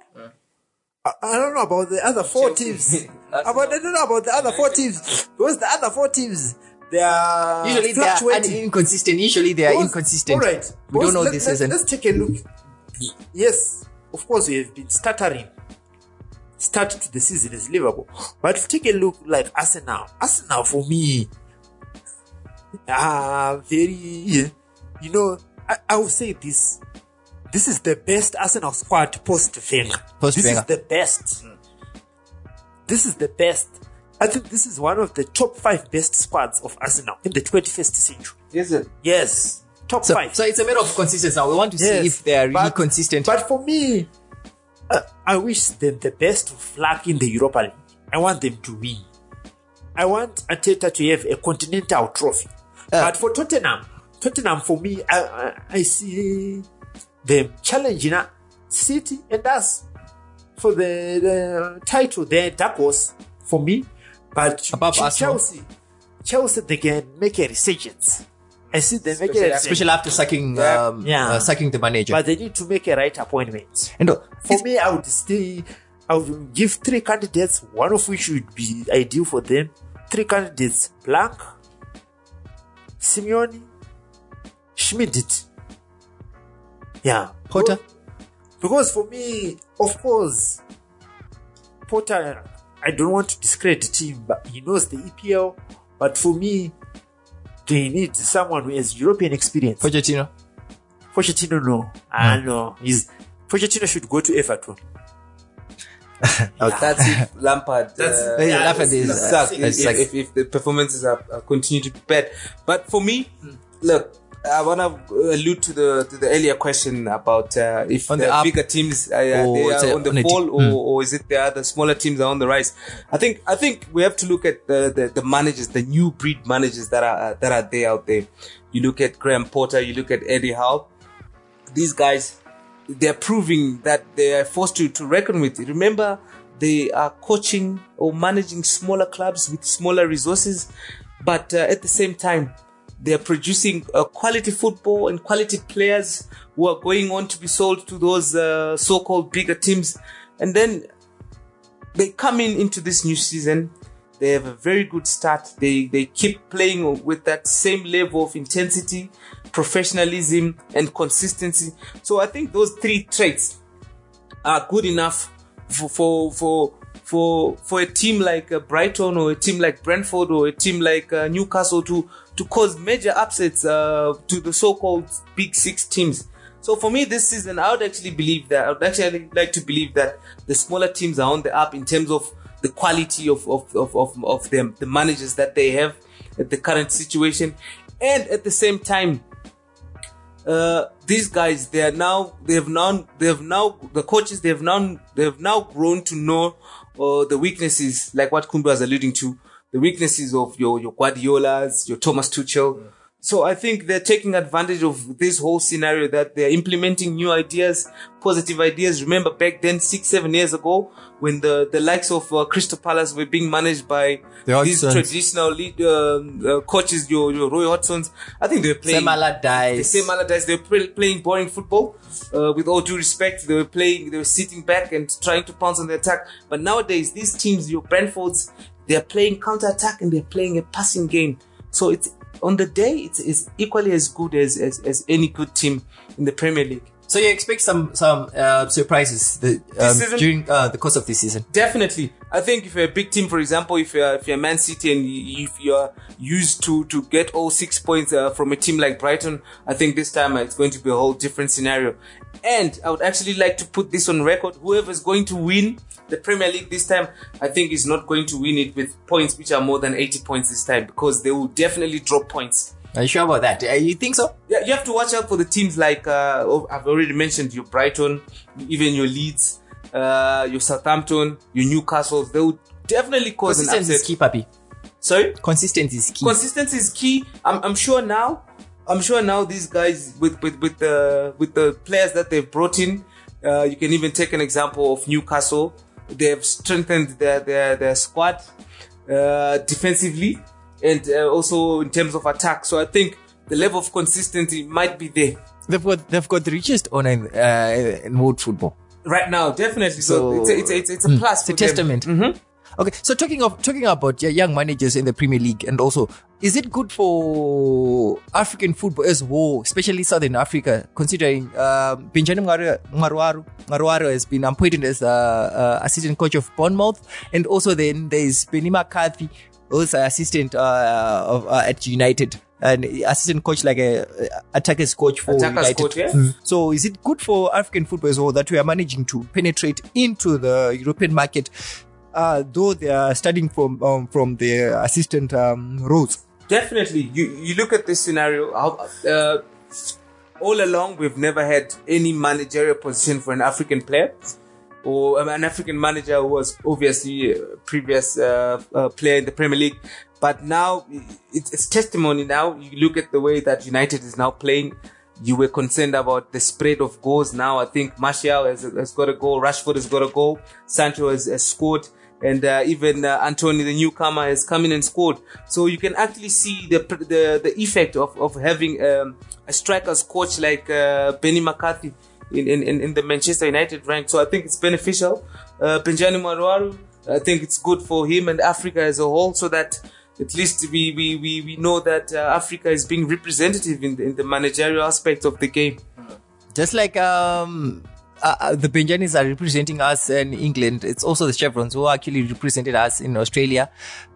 I, I don't know about the other four teams. about I don't know about the other four teams because the other four teams they are Usually they are inconsistent. Usually they are inconsistent. All right, We don't know Because this let, season. Let, us take a look. Yes, of course we have been stuttering. Start to the season is Liverpool, but take a look like Arsenal. Arsenal for me, ah, very. You know, I, I will say this. This is the best Arsenal squad post Wenger. Post This is the best. This is the best. I think this is one of the top five best squads of Arsenal in the 21st century. Is it? Yes, top So, five. so it's a matter of consistency. Now we want to see if they are really but- consistent. But for me, uh, I wish them the best of luck in the Europa League. I want them to win. I want Arteta to have a continental trophy. Uh, but for Tottenham, Tottenham for me, I, I, I see them challenging City and us for the, the title. They're dark horse for me. But Above Arsenal. Chelsea, Chelsea, they can make a resurgence. I see them make a Especially- resurgence. especially after sucking, um, Yeah. uh, sucking the manager. But they need to make a right appointment. and uh, For me, I would stay. I would give three candidates, one of which would be ideal for them. Three candidates: Blanc, Simeone, Schmidt. Yeah, Potter? Because for me, of course, Potter. I don't want to discredit him, but he knows the EPL. But for me, they need someone who has European experience. Pochettino. Pochettino, no. I know. He's, Pochettino should go to Everton. That's if Lampard. That's- uh, Yeah, Lampard is, uh, suck. if, like- if, if the performances are, are continue to be bad. But for me, look, I want to allude to the to the earlier question about uh, if On the, the bigger teams uh, they are on the on fall, or, or is it the other smaller teams are on the rise? I think I think we have to look at the the, the managers, the new breed managers that are uh, that are there out there. You look at Graham Potter, you look at Eddie Howe. These guys, they're proving that they are forced to, to reckon with. Remember, they are coaching or managing smaller clubs with smaller resources, but uh, at the same time, they are producing uh, quality football and quality players who are going on to be sold to those uh, so-called bigger teams. And then they come in into this new season. They have a very good start. They they keep playing with that same level of intensity, professionalism, and consistency. So I think those three traits are good enough for for for for, for a team like uh, Brighton or a team like Brentford or a team like uh, Newcastle to to cause major upsets uh, to the so-called big six teams. So for me, this season, I would actually believe that I would actually like to believe that the smaller teams are on the up in terms of the quality of of of of, of them, the managers that they have at the current situation, and at the same time, uh, these guys they are now they have now they have now the coaches they have now they have now grown to know uh, the weaknesses like what Kumba was alluding to the weaknesses of your your Guardiolas your Thomas Tuchel so I think they're taking advantage of this whole scenario that they're implementing new ideas positive ideas remember back then six seven years ago when the the likes of uh, Crystal Palace were being managed by The these traditional lead, um, uh, coaches your your Roy Hodgsons I think they were playing Sam Allardyce. the same Allardyce, they were play, playing boring football. Uh, with all due respect, they were playing, they were sitting back and trying to pounce on the attack. But nowadays, these teams, your Brentfords, they are playing counter attack and they're playing a passing game. So it's on the day, it's, it's equally as good as, as as any good team in the Premier League. So you expect some some uh, surprises the, um, season? during uh, the course of this season? Definitely. I think if you're a big team, for example, if you're, if you're Man City and if you're used to, to get all six points uh, from a team like Brighton, I think this time uh, it's going to be a whole different scenario. And I would actually like to put this on record. Whoever's going to win the Premier League this time, I think is not going to win it with points which are more than 80 points this time because they will definitely drop points. Are you sure about that? Uh, you think so? Yeah, you have to watch out for the teams like uh, oh, I've already mentioned your Brighton, even your Leeds, uh, your Southampton, your Newcastle. They will definitely cause an upset. Consistency is key, puppy. Sorry, Consistency is key. consistency is key. I'm, I'm sure now. I'm sure now these guys with with with the with the players that they've brought in. Uh, you can even take an example of Newcastle. They have strengthened their their their squad uh, defensively and uh, also in terms of attack. So I think the level of consistency might be there. they've got they've got the richest owner in, uh, in world football. Right now, definitely. So, So- it's, a, it's, a, it's, a, it's a plus. It's a testament. Mhm. Okay, so talking of talking about young managers in the Premier League, and also, is it good for African football as whole, especially Southern Africa, considering um, Benjamin Mwaruwari has been appointed as uh, uh, assistant coach of Bournemouth, and also then there's Benny McCarthy, who's assistant uh, of, uh, at United. And assistant coach, like a uh, attackers coach for Attackers United. coach, yeah. Mm. So, is it good for African football as well that we are managing to penetrate into the European market uh, though they are studying from um, from the assistant um, roles. Definitely. You you look at this scenario. Uh, all along, we've never had any managerial position for an African player or um, an African manager who was obviously a previous uh, uh, player in the Premier League. But now it's, it's testimony. Now you look at the way that United is now playing. You were concerned about the spread of goals. Now I think Martial has, has got a goal. Rashford has got a goal. Sancho has, has scored. And uh, even uh, Antony, the newcomer, has come in and scored. So you can actually see the the, the effect of, of having um, a strikers coach like uh, Benny McCarthy in, in, in the Manchester United rank. So I think it's beneficial. Uh, Benjamin Mwaruwari, I think it's good for him and Africa as a whole so that at least we, we, we, we know that uh, Africa is being representative in the, in the managerial aspect of the game. Just like um, uh, uh, the Benjanis are representing us in England. It's also the Chevrons who actually represented us in Australia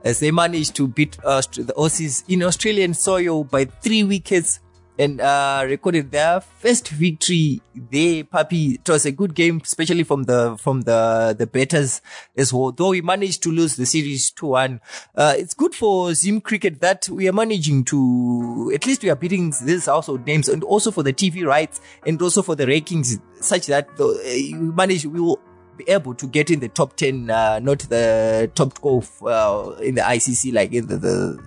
as they managed to beat uh, the Aussies in Australian soil by three wickets and uh, recorded their first victory there, Puppy. It was a good game, especially from the from the the betters as well. Though we managed to lose the series two one, uh, it's good for Zim Cricket that we are managing to at least we are beating these household names, and also for the TV rights and also for the rankings, such that the, uh, we manage we will be able to get in the top 10, uh, not the top 12, uh, in the ICC, like in the, the,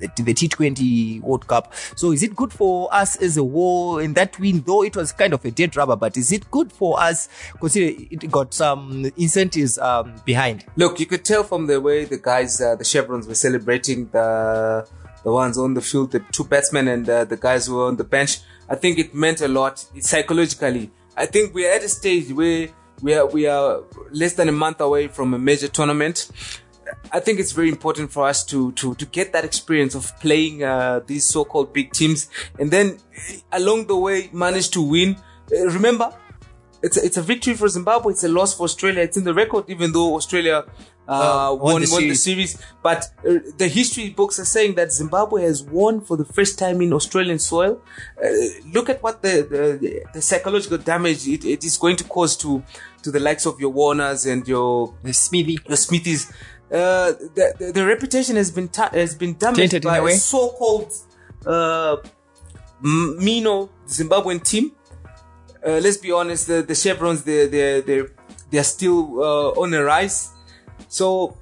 the, the T20 World Cup. So is it good for us as a whole in that win, though it was kind of a dead rubber, but is it good for us consider it got some incentives, um, behind? Look, you could tell from the way the guys, uh, the chevrons were celebrating the, the ones on the field, the two batsmen and uh, the guys who were on the bench. I think it meant a lot psychologically. I think we're at a stage where we are, we are less than a month away from a major tournament. I think it's very important for us to to to get that experience of playing uh, these so-called big teams, and then along the way manage to win. Uh, remember, it's a, it's a victory for Zimbabwe. It's a loss for Australia. It's in the record, even though Australia uh, won, won the won the series. series. But uh, the history books are saying that Zimbabwe has won for the first time in Australian soil. Uh, look at what the, the, the psychological damage it, it is going to cause to to the likes of your Warners and your The Smithy. your Smithies. Uh, the, the, reputation has been ta- has been damaged Tainted by a so-called uh, Mino Zimbabwean team. Uh, let's be honest, the, the Chevrons they they they they are still uh, on the rise. So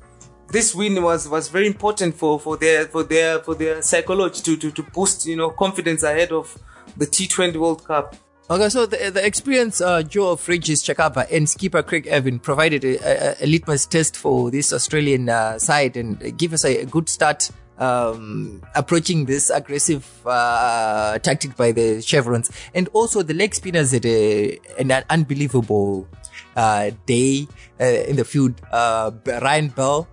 this win was was very important for for their for their for their psychology to to to boost you know confidence ahead of the T20 World Cup. Okay, so the, the experience uh, Joe of Regis Chakabva and skipper Craig Ervine provided a, a, a litmus test for this Australian uh, side and give us a, a good start um, approaching this aggressive uh, tactic by the Chevrons. And also the leg spinners had a, an unbelievable uh, day uh, in the field. Uh, Ryan Burl,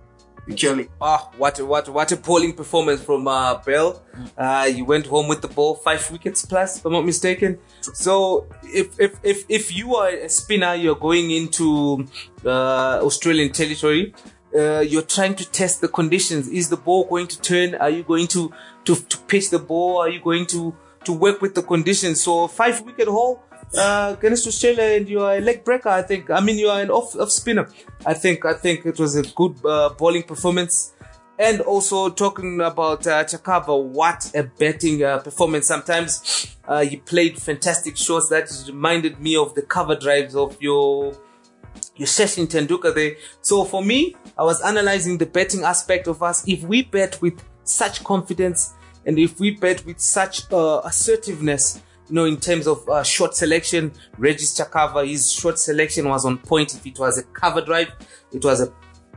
Oh, what what what a polling performance from uh, Burl. Uh, you went home with the ball, five wickets plus, if I'm not mistaken. So if if if if you are a spinner, you're going into uh, Australian territory. Uh, you're trying to test the conditions. Is the ball going to turn? Are you going to to to pitch the ball? Are you going to to work with the conditions? So five wicket haul uh, against and you are a leg breaker. I think. I mean, you are an off off spinner. I think. I think it was a good uh, bowling performance. And also talking about uh, Chakabva, what a betting uh, performance! Sometimes uh, he played fantastic shots that reminded me of the cover drives of your your Sachin Tendulkar there. So for me, I was analyzing the betting aspect of us. If we bet with such confidence and if we bet with such uh, assertiveness, you know, in terms of uh, short selection, register cover, his short selection was on point. If it was a cover drive, it was a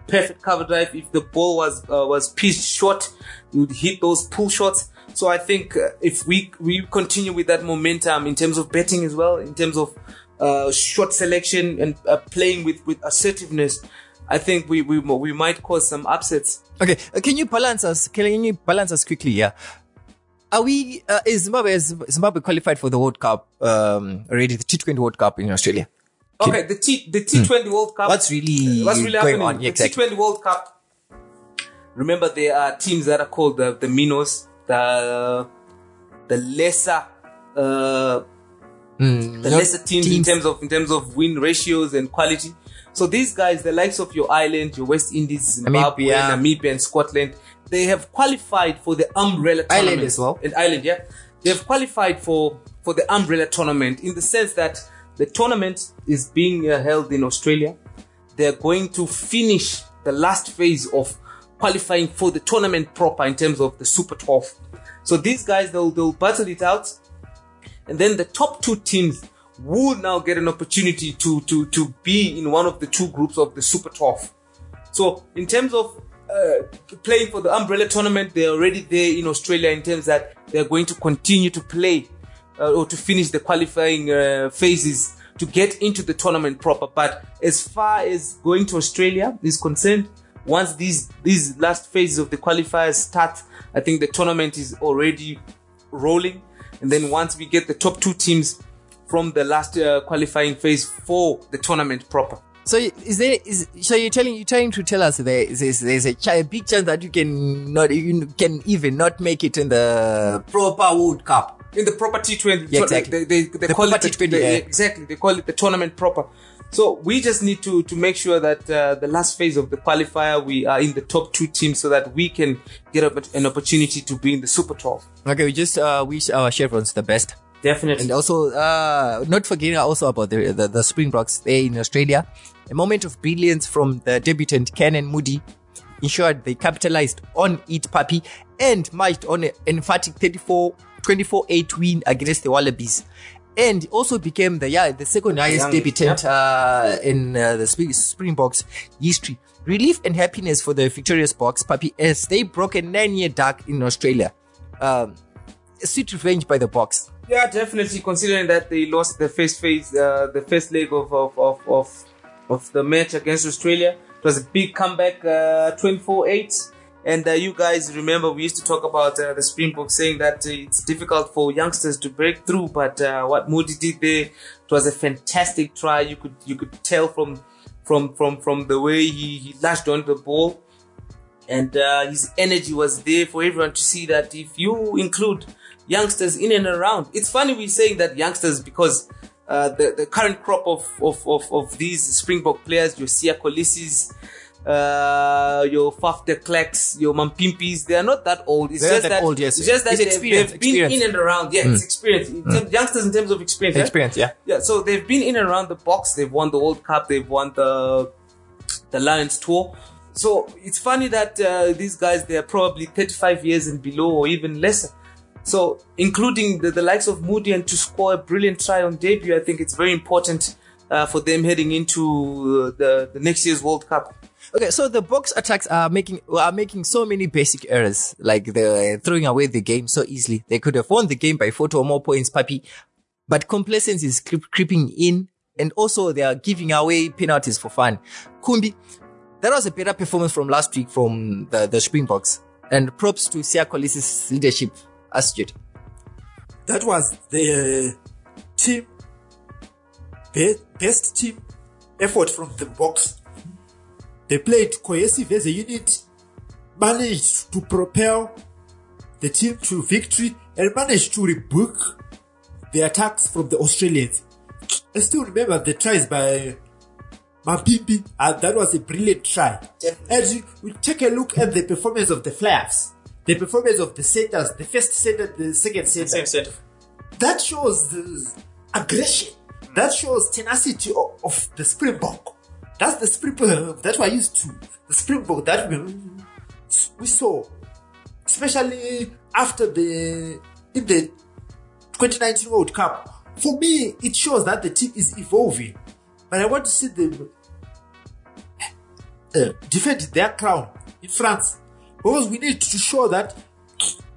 perfect cover drive. If the ball was uh, was pitched short, would hit those pull shots. So I think uh, if we we continue with that momentum in terms of betting as well, in terms of uh, short selection and uh, playing with with assertiveness, I think we we we might cause some upsets. Okay, uh, can you balance us? Can you balance us quickly? Yeah. Are we, uh, is Zimbabwe, is Zimbabwe qualified for the World Cup, um, already, the T20 World Cup in Australia? Okay, the T the T20 World Cup. What's really, what's really going happening? on? The Yeah, exactly. T20 World Cup. Remember, there are teams that are called the, the Minos, the the lesser, uh, Mm, the lesser teams, in terms of in terms of win ratios and quality. So these guys, the likes of your Ireland, your West Indies, Zimbabwe, Namibia. Namibia, and Scotland, they have qualified for the umbrella Ireland tournament as well. And Ireland, yeah, they have qualified for for the umbrella tournament in the sense that the tournament is being uh, held in Australia. They're going to finish the last phase of qualifying for the tournament proper in terms of the Super 12. So these guys, they'll, they'll battle it out and then the top two teams will now get an opportunity to to to be in one of the two groups of the Super 12. So in terms of uh, playing for the umbrella tournament, they're already there in Australia in terms that they're going to continue to play uh, or to finish the qualifying uh, phases to get into the tournament proper. But as far as going to Australia is concerned, once these these last phases of the qualifiers start, I think the tournament is already rolling. And then once we get the top two teams from the last uh, qualifying phase for the tournament proper. So is there is so you're telling you're trying to tell us there is there's, a, ch- a big chance that you can not you can even not make it in the proper World Cup. in the proper T20. Yeah, exactly. They, they, they The call it the, T20, they- yeah. exactly. They call it the tournament proper. So we just need to to make sure that uh, the last phase of the qualifier we are in the top two teams so that we can get an opportunity to be in the Super 12. Okay, we just uh, wish our chevrons the best. Definitely. And also, uh, not forgetting also about the, the, the Springboks there in Australia. A moment of brilliance from the debutant Canan Moodie ensured they capitalized on it, Puppy, and marched on an emphatic 34, 24-8 win against the Wallabies. And also became the, yeah, the second highest young- debutant, uh, in uh, the Spring- Springboks history. Relief and happiness for the victorious Boks, Puppy, as they broke a nine-year dark in Australia. Um, a sweet revenge by the Boks. Yeah, definitely. Considering that they lost the first phase, uh, the first leg of of, of of of the match against Australia, it was a big comeback, uh, 24-8. And uh, you guys remember we used to talk about uh, the Springboks saying that it's difficult for youngsters to break through, but uh, what Moodie did there, it was a fantastic try. You could you could tell from from from from the way he, he lashed on the ball and uh, his energy was there for everyone to see that if you include youngsters in and around it's funny we're saying that youngsters because uh, the, the current crop of, of, of, of these Springbok players, your Siya Kolisis, uh, your Faf de Klerks, your Mapimpis, they are not that old. It's They're just not that, that old, yes. It's just that It's they've, they've been experience. in and around. Yeah, it's experience. In terms- youngsters in terms of experience. yeah? Experience, yeah. Yeah, so they've been in and around the box. They've won the World Cup. They've won the the Lions tour. So it's funny that uh, these guys they are probably 35 years and below, or even lesser. So including the, the likes of Moodie and to score a brilliant try on debut, I think it's very important uh, for them heading into uh, the the next year's World Cup. Okay, so the box attacks are making are making so many basic errors, like they're throwing away the game so easily. They could have won the game by 40 or more points, puppy. But complacency is creep, creeping in, and also they are giving away penalties for fun. Kumbi, that was a better performance from last week from the, the Springboks. And props to Siya Kolisi's leadership, Astrid. That was the team, best team effort from the box. They played cohesive as a unit, managed to propel the team to victory, and managed to rebook the attacks from the Australians. I still remember the tries by Mapimpi, and that was a brilliant try. And you, you take a look at the performance of the Flaps, the performance of the centers, the first center, the second center that shows the aggression. That shows tenacity of, of the Springbok. That's the Springbok that we're used to. The Springbok that we, we saw, especially after the in the 2019 World Cup. For me, it shows that the team is evolving, but I want to see them uh, defend their crown in France because we need to show that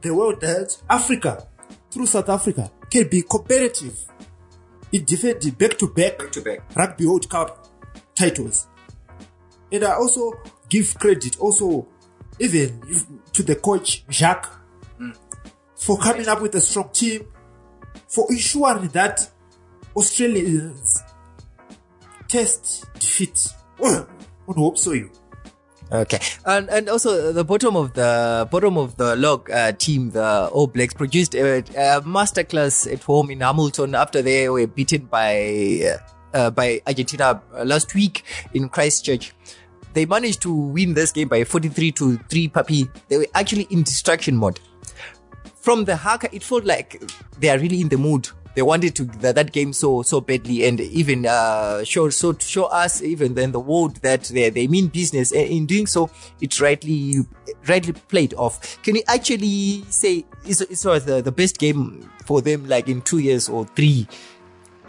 the world that Africa, through South Africa, can be competitive in defending back-to-back. Rugby World Cup titles. And I also give credit also even to the coach Jacques for coming up with a strong team, for ensuring that Australians test defeat on hope so you. Okay, and and also the bottom of the bottom of the log uh, team, the All Blacks produced a, a masterclass at home in Hamilton after they were beaten by uh, uh, by Argentina uh, last week in Christchurch. They managed to win this game by 43 to 3 puppy. They were actually in distraction mode. From the haka, it felt like they are really in the mood. They wanted to that, that game so so badly, and even uh, show so to show us even then the world that they they mean business. And in doing so, it rightly rightly played off. Can you actually say it it was the, the best game for them, like in two years or three?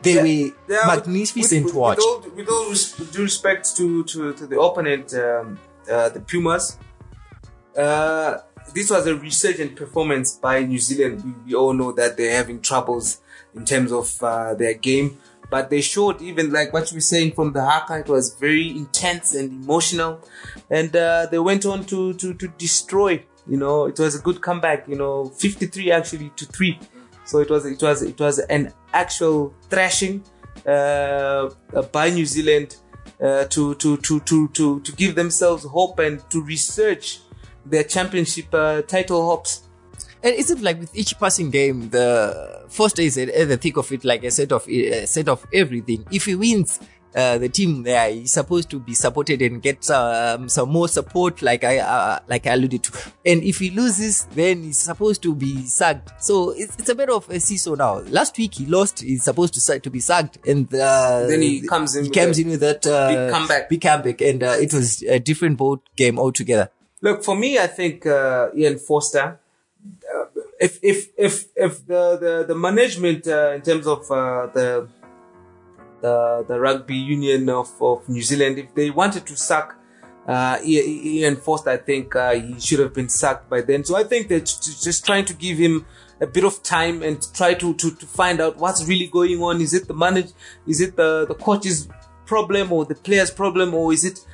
They were Yeah, magnificent with, to watch. With all, with all res- due respect to, to, to the opponent, um, uh, the Pumas, uh, this was a resurgent performance by New Zealand. We, we all know that they're having troubles in terms of uh, their game, but they showed even like what you were saying from the haka. It was very intense and emotional, and uh, they went on to, to to destroy. You know, it was a good comeback. You know, fifty three actually to three. So it was it was it was an actual thrashing uh, by New Zealand uh, to, to to to to to give themselves hope and to research their championship uh, title hopes. And is it like with each passing game, the Foster is at the thick of it, like a set of a set of everything. If he wins, uh, the team there is supposed to be supported and get um, some more support, like I uh, like I alluded to. And if he loses, then he's supposed to be sacked. So it's, it's a bit of a seesaw now. Last week he lost; he's supposed to to be sacked, and uh, then he comes in. He comes in with that uh, big comeback. Big comeback, and uh, it was a different boat game altogether. Look, for me, I think uh, Ian Foster. If if if if the the, the management uh, in terms of uh, the the the rugby union of, of New Zealand, if they wanted to sack uh, Ian Foster, I think uh, he should have been sacked by then. So I think they're just trying to give him a bit of time and try to, to, to find out what's really going on. Is it the manage? Is it the, the coach's problem or the player's problem or is it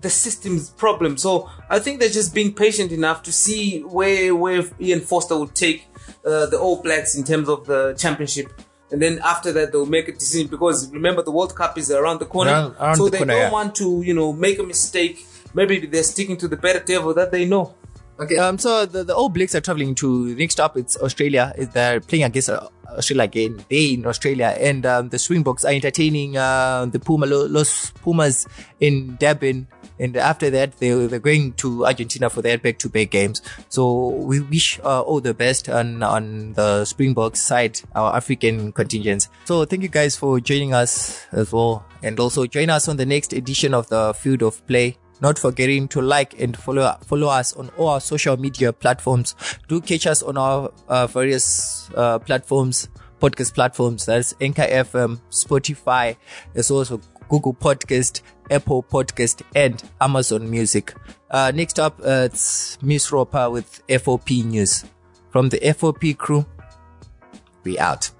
the system's problem. So I think they're just being patient enough to see where where Ian Foster would take uh, the All Blacks in terms of the championship. And then after that, they'll make a decision because remember the World Cup is around the corner, Around- around so the they corner, don't yeah. want to, you know, make a mistake. Maybe they're sticking to the better table that they know. Okay. Um. So the, the All Blacks are traveling to next up. It's Australia. They're playing against uh, Australia again. They in Australia, and um, the Springboks are entertaining uh, the Puma Los Pumas in Durban. And after that, they they're going to Argentina for their back-to-back games. So we wish uh, all the best on on the Springboks side, our African contingents. So thank you guys for joining us as well, and also join us on the next edition of the Field of Play not forgetting to like and follow follow us on all our social media platforms. Do catch us on our uh, various uh, platforms, podcast platforms. That's Anchor FM, Spotify. There's also Google Podcast, Apple Podcast, and Amazon Music. Uh, next up, uh, it's Miss Roper with FOP News. From the FOP crew, we out.